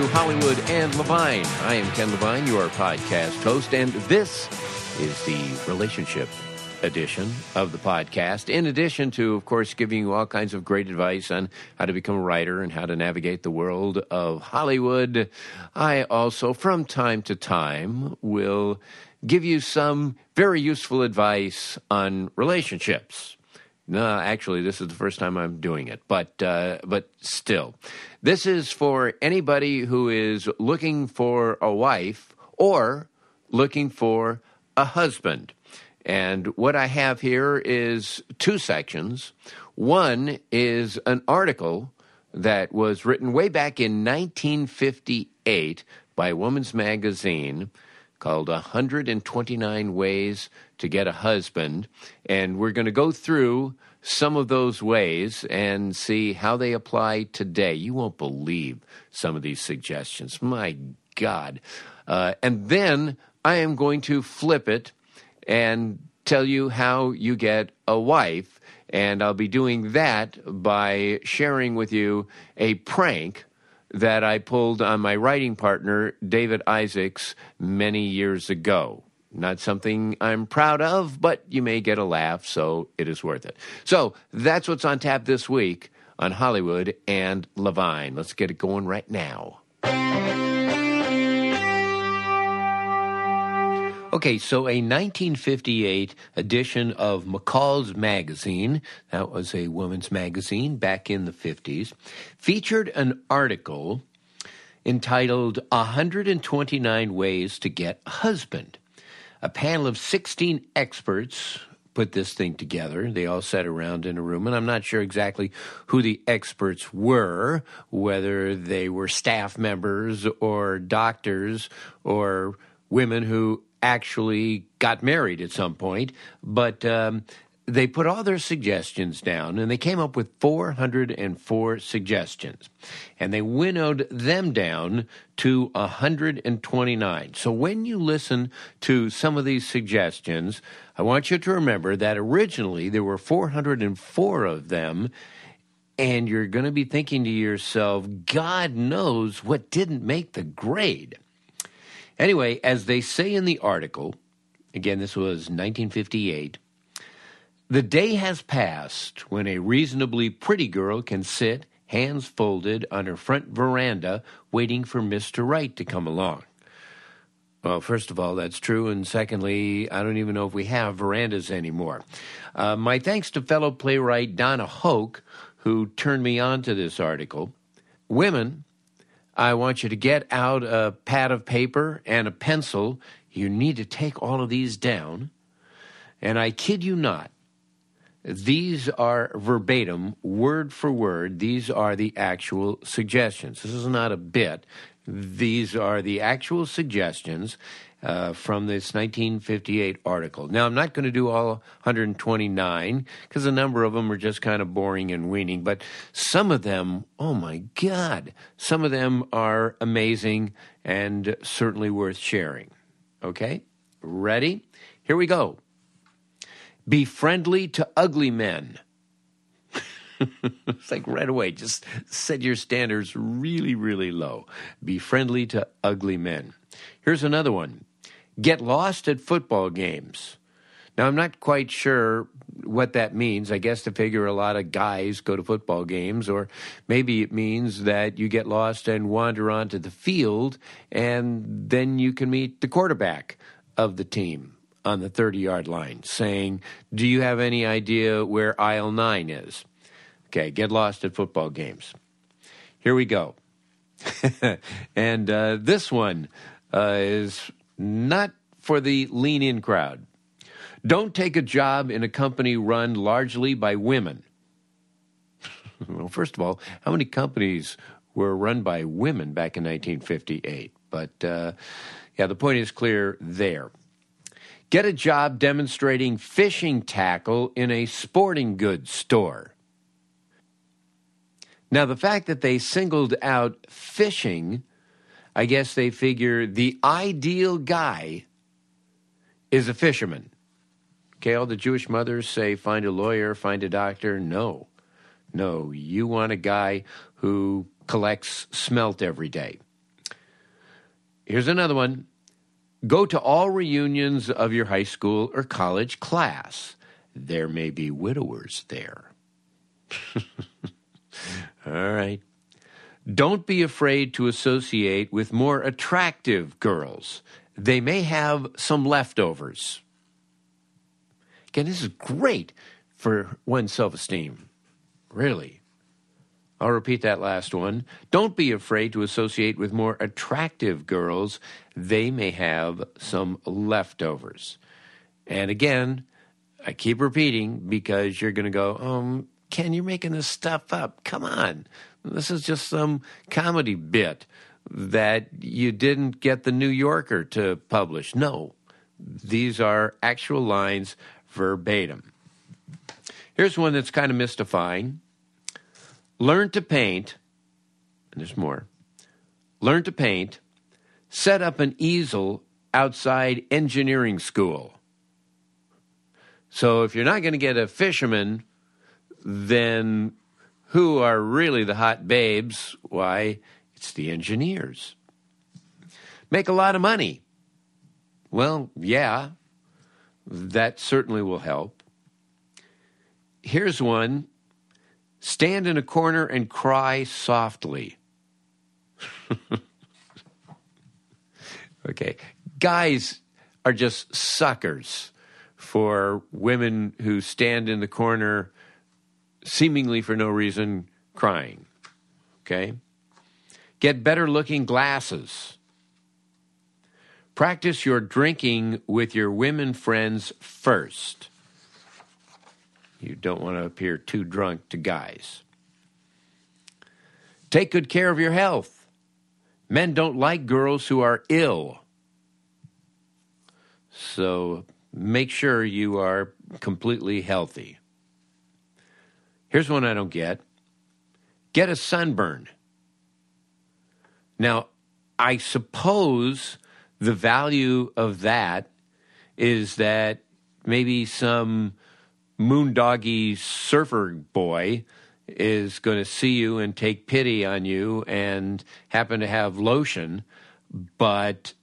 To Hollywood and Levine. I am Ken Levine, your podcast host, and this is the relationship edition of the podcast. In addition to, of course, giving you all kinds of great advice on how to become a writer and how to navigate the world of Hollywood, I also, from time to time, will give you some very useful advice on relationships. No, actually, this is the first time I'm doing it, but uh, but still, this is for anybody who is looking for a wife or looking for a husband. And what I have here is two sections. One is an article that was written way back in 1958 by Woman's Magazine called 129 Ways to Get a Husband. And we're going to go through some of those ways and see how they apply today. You won't believe some of these suggestions. My God. Uh, and then I am going to flip it and tell you how you get a wife. And I'll be doing that by sharing with you a prank that I pulled on my writing partner, David Isaacs, many years ago. Not something I'm proud of, but you may get a laugh, so it is worth it. So that's what's on tap this week on Hollywood and Levine. Let's get it going right now. Okay, so a 1958 edition of McCall's Magazine, that was a woman's magazine back in the 50s, featured an article entitled 129 Ways to Get a Husband. A panel of 16 experts put this thing together. They all sat around in a room, and I'm not sure exactly who the experts were, whether they were staff members or doctors or women who actually got married at some point, but um, they put all their suggestions down and they came up with 404 suggestions. And they winnowed them down to 129. So when you listen to some of these suggestions, I want you to remember that originally there were 404 of them. And you're going to be thinking to yourself, God knows what didn't make the grade. Anyway, as they say in the article, again, this was 1958, the day has passed when a reasonably pretty girl can sit, hands folded, on her front veranda waiting for Mr. Right to come along. Well, first of all, that's true. And secondly, I don't even know if we have verandas anymore. Uh, my thanks to fellow playwright Donna Hoke, who turned me on to this article. Women I want you to get out a pad of paper and a pencil. You need to take all of these down. And I kid you not, these are verbatim, word for word. These are the actual suggestions. This is not a bit. These are the actual suggestions uh, from this 1958 article. Now, I'm not going to do all 129 because a number of them are just kind of boring and weaning, but some of them, oh my God, some of them are amazing and certainly worth sharing. Okay? Ready? Here we go. Be friendly to ugly men. it's like right away, just set your standards really, really low. Be friendly to ugly men. Here's another one get lost at football games. Now, I'm not quite sure what that means. I guess to figure a lot of guys go to football games, or maybe it means that you get lost and wander onto the field, and then you can meet the quarterback of the team on the 30 yard line saying, Do you have any idea where aisle nine is? Okay, get lost at football games. Here we go. and uh, this one uh, is not for the lean in crowd. Don't take a job in a company run largely by women. well, first of all, how many companies were run by women back in 1958? But uh, yeah, the point is clear there. Get a job demonstrating fishing tackle in a sporting goods store. Now, the fact that they singled out fishing, I guess they figure the ideal guy is a fisherman. Okay, all the Jewish mothers say find a lawyer, find a doctor. No, no, you want a guy who collects smelt every day. Here's another one go to all reunions of your high school or college class. There may be widowers there. all right. Don't be afraid to associate with more attractive girls. They may have some leftovers. Again, this is great for one's self esteem. Really. I'll repeat that last one. Don't be afraid to associate with more attractive girls. They may have some leftovers. And again, I keep repeating because you're going to go, um, Ken, you're making this stuff up. Come on. This is just some comedy bit that you didn't get the New Yorker to publish. No, these are actual lines verbatim. Here's one that's kind of mystifying. Learn to paint, and there's more. Learn to paint, set up an easel outside engineering school. So if you're not going to get a fisherman, then who are really the hot babes? Why, it's the engineers. Make a lot of money. Well, yeah, that certainly will help. Here's one stand in a corner and cry softly. okay. Guys are just suckers for women who stand in the corner seemingly for no reason crying. Okay? Get better looking glasses. Practice your drinking with your women friends first. You don't want to appear too drunk to guys. Take good care of your health. Men don't like girls who are ill. So make sure you are completely healthy. Here's one I don't get get a sunburn. Now, I suppose the value of that is that maybe some Moondoggie surfer boy is going to see you and take pity on you and happen to have lotion, but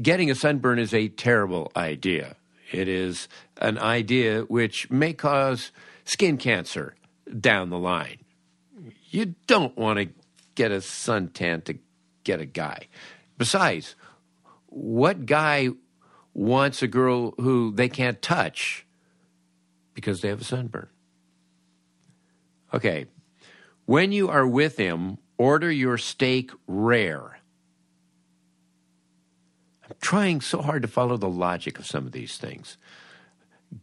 getting a sunburn is a terrible idea. It is an idea which may cause skin cancer down the line. You don't want to get a suntan to get a guy. Besides, what guy wants a girl who they can't touch because they have a sunburn? Okay. When you are with him, order your steak rare. I'm trying so hard to follow the logic of some of these things.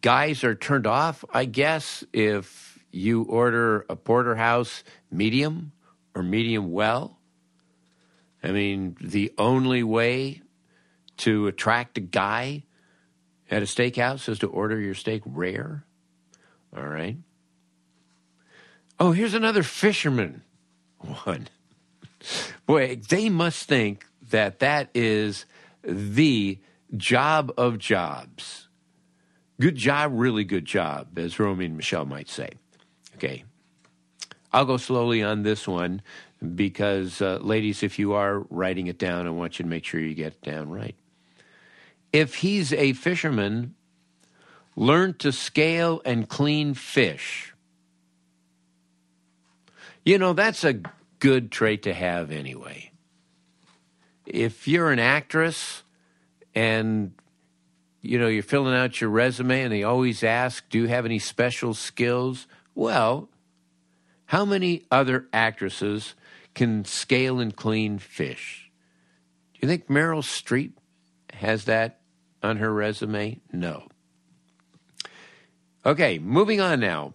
Guys are turned off, I guess, if you order a porterhouse medium or medium well. I mean, the only way to attract a guy at a steakhouse is to order your steak rare. All right. Oh, here's another fisherman one. Boy, they must think that that is the job of jobs. Good job, really good job, as Romy and Michelle might say. Okay. I'll go slowly on this one because, uh, ladies, if you are writing it down, I want you to make sure you get it down right. if he's a fisherman, learn to scale and clean fish. You know, that's a good trait to have anyway. If you're an actress and you know, you're filling out your resume and they always ask, "Do you have any special skills?" Well, how many other actresses can scale and clean fish? Do you think Meryl Streep has that on her resume? No. Okay, moving on now.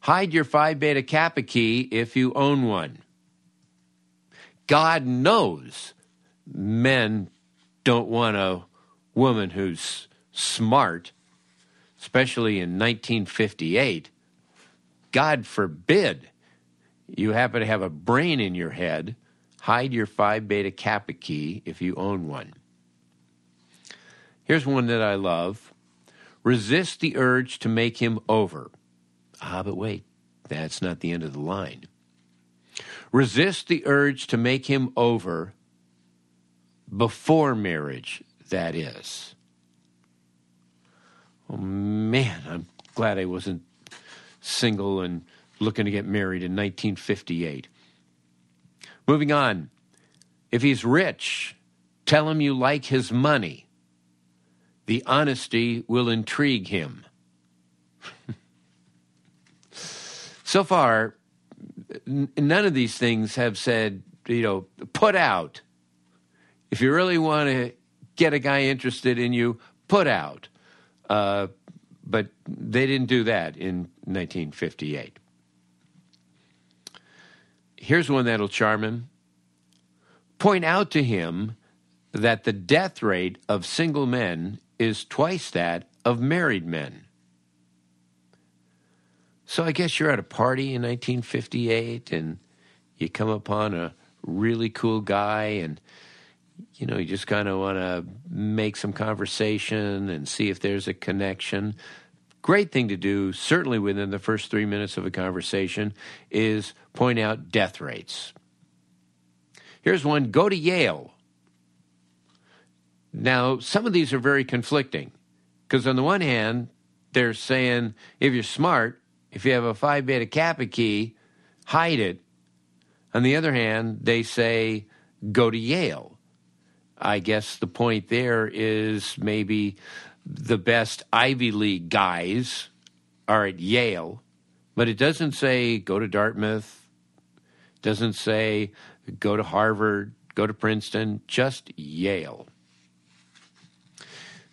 Hide your Phi Beta Kappa key if you own one. God knows men don't want a woman who's smart, especially in 1958. God forbid you happen to have a brain in your head. Hide your Phi Beta Kappa key if you own one. Here's one that I love resist the urge to make him over. Ah, but wait, that's not the end of the line. Resist the urge to make him over before marriage, that is. Oh, man, I'm glad I wasn't single and looking to get married in 1958. Moving on. If he's rich, tell him you like his money. The honesty will intrigue him. so far, n- none of these things have said, you know, put out. If you really want to get a guy interested in you, put out. Uh, but they didn't do that in 1958. Here's one that'll charm him. Point out to him that the death rate of single men is twice that of married men. So I guess you're at a party in 1958 and you come upon a really cool guy and you know, you just kind of want to make some conversation and see if there's a connection. Great thing to do, certainly within the first three minutes of a conversation, is point out death rates. Here's one go to Yale. Now, some of these are very conflicting because, on the one hand, they're saying if you're smart, if you have a Phi Beta Kappa key, hide it. On the other hand, they say go to Yale. I guess the point there is maybe the best Ivy League guys are at Yale, but it doesn't say go to Dartmouth, doesn't say go to Harvard, go to Princeton, just Yale.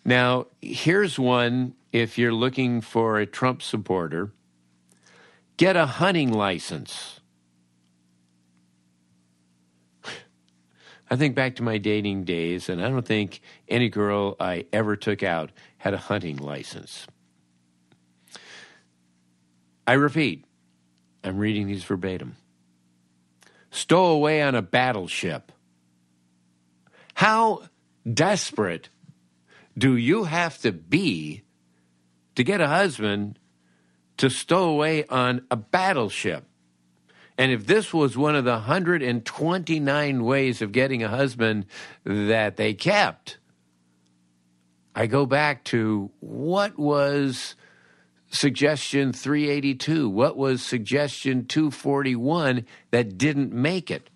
Now, here's one if you're looking for a Trump supporter get a hunting license. I think back to my dating days, and I don't think any girl I ever took out had a hunting license. I repeat, I'm reading these verbatim. Stow away on a battleship. How desperate do you have to be to get a husband to stow away on a battleship? And if this was one of the 129 ways of getting a husband that they kept, I go back to what was suggestion 382? What was suggestion 241 that didn't make it?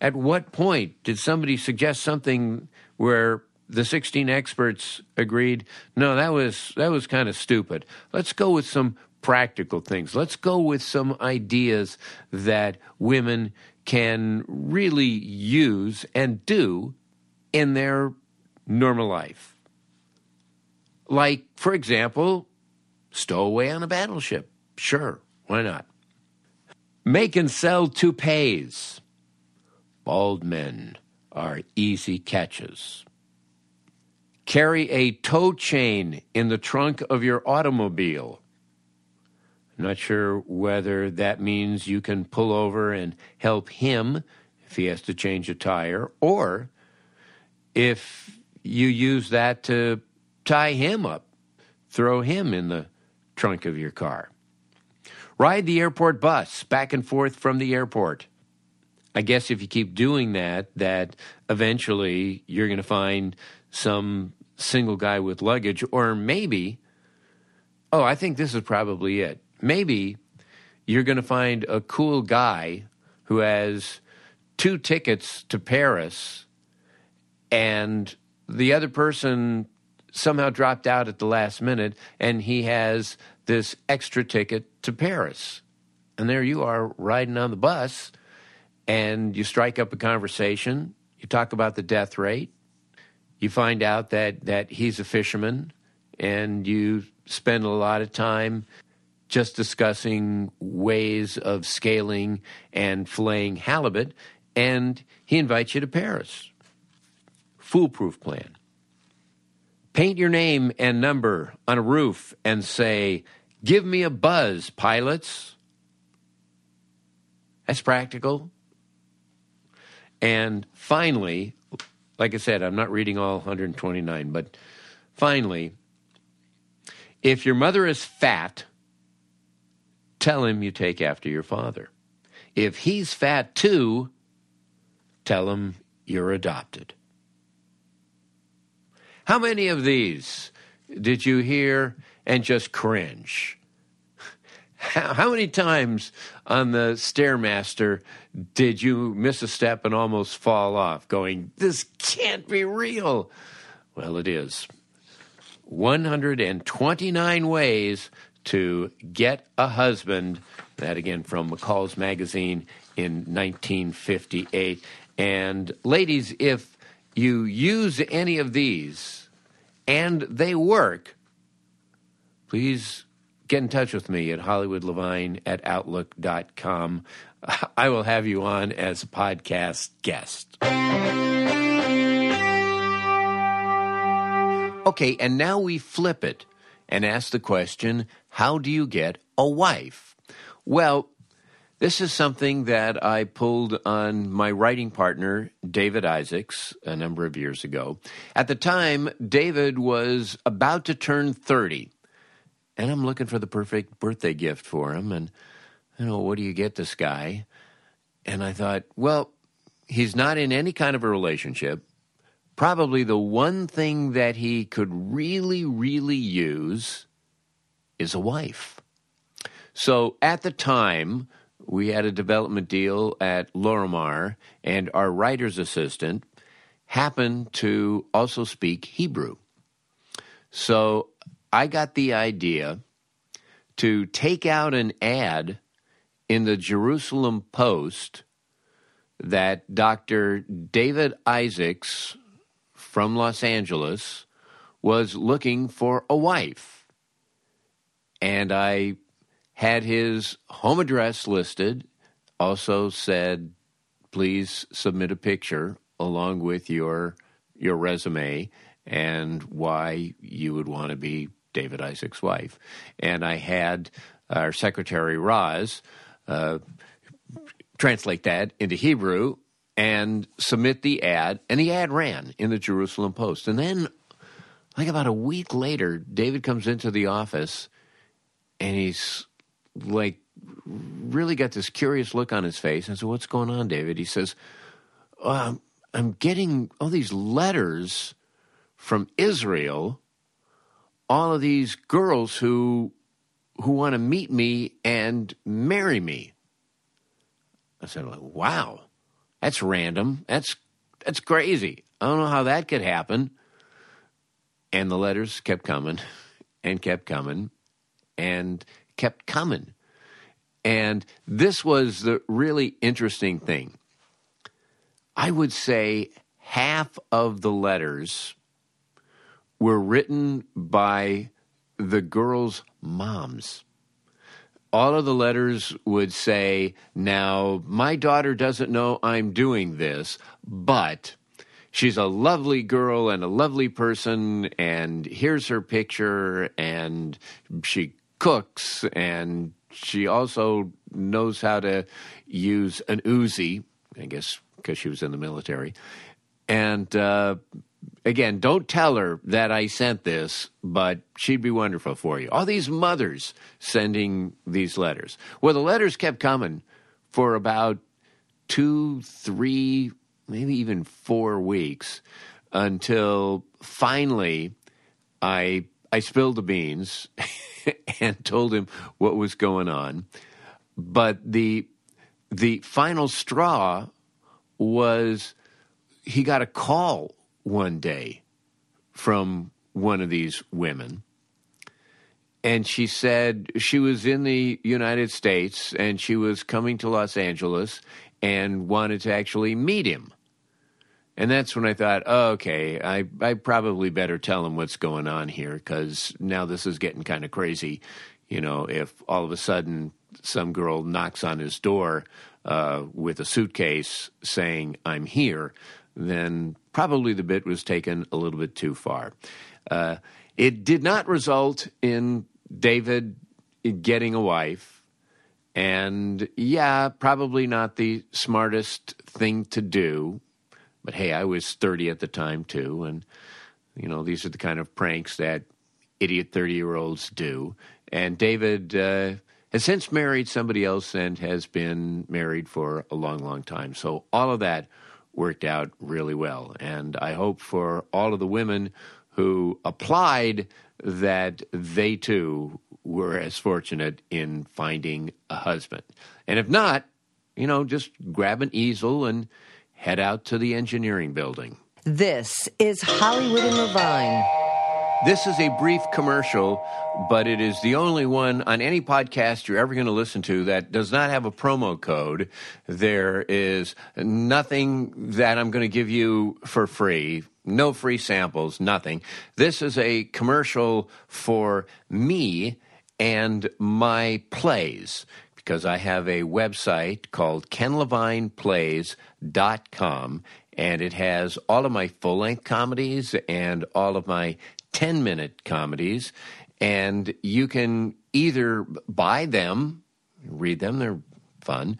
At what point did somebody suggest something where the 16 experts agreed, no, that was that was kind of stupid. Let's go with some practical things. Let's go with some ideas that women can really use and do in their normal life. Like, for example, stow away on a battleship. Sure, why not? Make and sell toupees. Bald men are easy catches. Carry a tow chain in the trunk of your automobile. Not sure whether that means you can pull over and help him if he has to change a tire, or if you use that to tie him up, throw him in the trunk of your car. Ride the airport bus back and forth from the airport. I guess if you keep doing that, that eventually you're going to find some single guy with luggage, or maybe, oh, I think this is probably it. Maybe you're going to find a cool guy who has two tickets to Paris and the other person somehow dropped out at the last minute and he has this extra ticket to Paris. And there you are riding on the bus and you strike up a conversation. You talk about the death rate. You find out that, that he's a fisherman and you spend a lot of time just discussing ways of scaling and filleting halibut. And he invites you to Paris. Foolproof plan. Paint your name and number on a roof and say, Give me a buzz, pilots. That's practical. And finally, like I said, I'm not reading all 129, but finally, if your mother is fat, tell him you take after your father. If he's fat too, tell him you're adopted. How many of these did you hear and just cringe? How many times on the Stairmaster did you miss a step and almost fall off, going, This can't be real? Well, it is. 129 ways to get a husband. That again from McCall's magazine in 1958. And ladies, if you use any of these and they work, please get in touch with me at hollywoodlevine at outlook.com. I will have you on as a podcast guest. Okay, and now we flip it and ask the question how do you get a wife? Well, this is something that I pulled on my writing partner, David Isaacs, a number of years ago. At the time, David was about to turn 30, and I'm looking for the perfect birthday gift for him. And, you know, what do you get this guy? And I thought, well, he's not in any kind of a relationship. Probably the one thing that he could really, really use is a wife. So at the time, we had a development deal at Lorimar, and our writer's assistant happened to also speak Hebrew. So I got the idea to take out an ad in the Jerusalem Post that Dr. David Isaacs from Los Angeles was looking for a wife. And I had his home address listed, also said, please submit a picture along with your your resume and why you would want to be David Isaacs' wife. And I had our secretary Roz uh, translate that into Hebrew and submit the ad, and the ad ran in the Jerusalem Post. And then, like about a week later, David comes into the office and he's like really got this curious look on his face. I said, What's going on, David? He says, um, I'm getting all these letters from Israel, all of these girls who who want to meet me and marry me. I said, like, Wow, that's random. That's that's crazy. I don't know how that could happen. And the letters kept coming and kept coming and kept coming. And this was the really interesting thing. I would say half of the letters were written by the girls' moms. All of the letters would say, Now, my daughter doesn't know I'm doing this, but she's a lovely girl and a lovely person, and here's her picture, and she cooks and she also knows how to use an Uzi, I guess because she was in the military. And uh, again, don't tell her that I sent this, but she'd be wonderful for you. All these mothers sending these letters. Well, the letters kept coming for about two, three, maybe even four weeks until finally, I I spilled the beans and told him what was going on. But the the final straw was he got a call one day from one of these women. And she said she was in the United States and she was coming to Los Angeles and wanted to actually meet him. And that's when I thought, oh, okay, I, I probably better tell him what's going on here because now this is getting kind of crazy. You know, if all of a sudden some girl knocks on his door uh, with a suitcase saying, I'm here, then probably the bit was taken a little bit too far. Uh, it did not result in David getting a wife. And yeah, probably not the smartest thing to do but hey, I was 30 at the time too. And, you know, these are the kind of pranks that idiot 30 year olds do. And David uh, has since married somebody else and has been married for a long, long time. So all of that worked out really well. And I hope for all of the women who applied that they too were as fortunate in finding a husband. And if not, you know, just grab an easel and head out to the engineering building. This is Hollywood and Levine. This is a brief commercial, but it is the only one on any podcast you're ever going to listen to that does not have a promo code. There is nothing that I'm going to give you for free. No free samples, nothing. This is a commercial for me and my plays because I have a website called kenlevineplays.com and it has all of my full length comedies and all of my 10 minute comedies. And you can either buy them, read them, they're fun,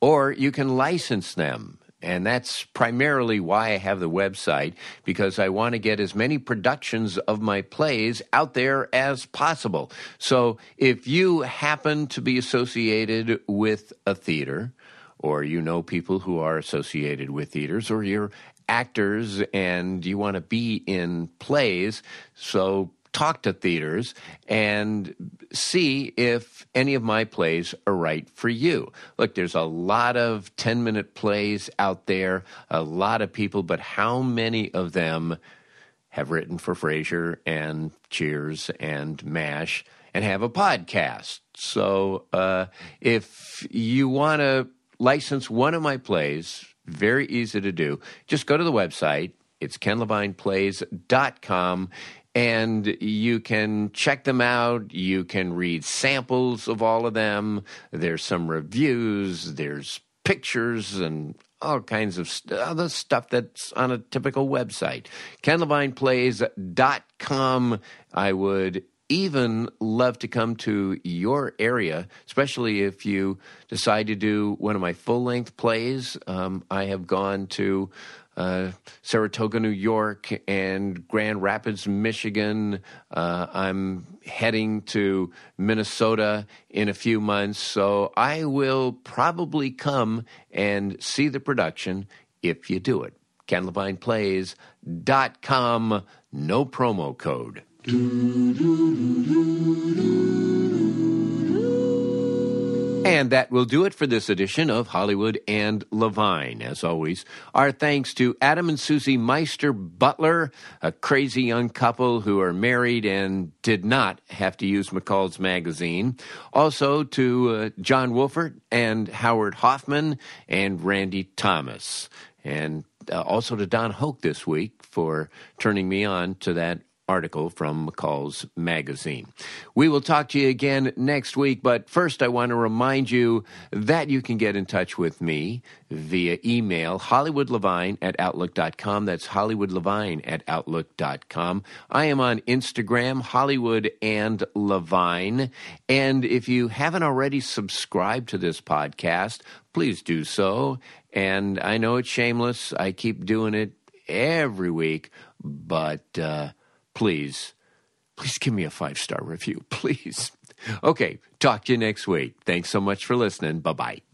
or you can license them. And that's primarily why I have the website, because I want to get as many productions of my plays out there as possible. So if you happen to be associated with a theater, or you know people who are associated with theaters, or you're actors and you want to be in plays, so talk to theaters and see if any of my plays are right for you. Look, there's a lot of 10 minute plays out there, a lot of people, but how many of them have written for Frasier and Cheers and MASH and have a podcast? So uh, if you want to license one of my plays, very easy to do. Just go to the website. It's kenlevineplays.com and you can check them out. You can read samples of all of them. There's some reviews, there's pictures, and all kinds of st- other stuff that's on a typical website. KenLevinePlays.com. I would even love to come to your area, especially if you decide to do one of my full length plays. Um, I have gone to uh, Saratoga, New York, and Grand Rapids, Michigan. Uh, I'm heading to Minnesota in a few months, so I will probably come and see the production if you do it. KenLevinePlays.com, no promo code. And that will do it for this edition of Hollywood and Levine. As always, our thanks to Adam and Susie Meister Butler, a crazy young couple who are married and did not have to use McCall's magazine. Also to uh, John Wolfert and Howard Hoffman and Randy Thomas. And uh, also to Donna Hoke this week for turning me on to that article from McCall's magazine. We will talk to you again next week, but first I want to remind you that you can get in touch with me via email, hollywoodlevine at outlook.com. That's hollywoodlevine at outlook.com. I am on Instagram, Hollywood and Levine. And if you haven't already subscribed to this podcast, please do so. And I know it's shameless. I keep doing it every week, but uh, please, please give me a five star review, please. Okay, talk to you next week. Thanks so much for listening. Bye bye.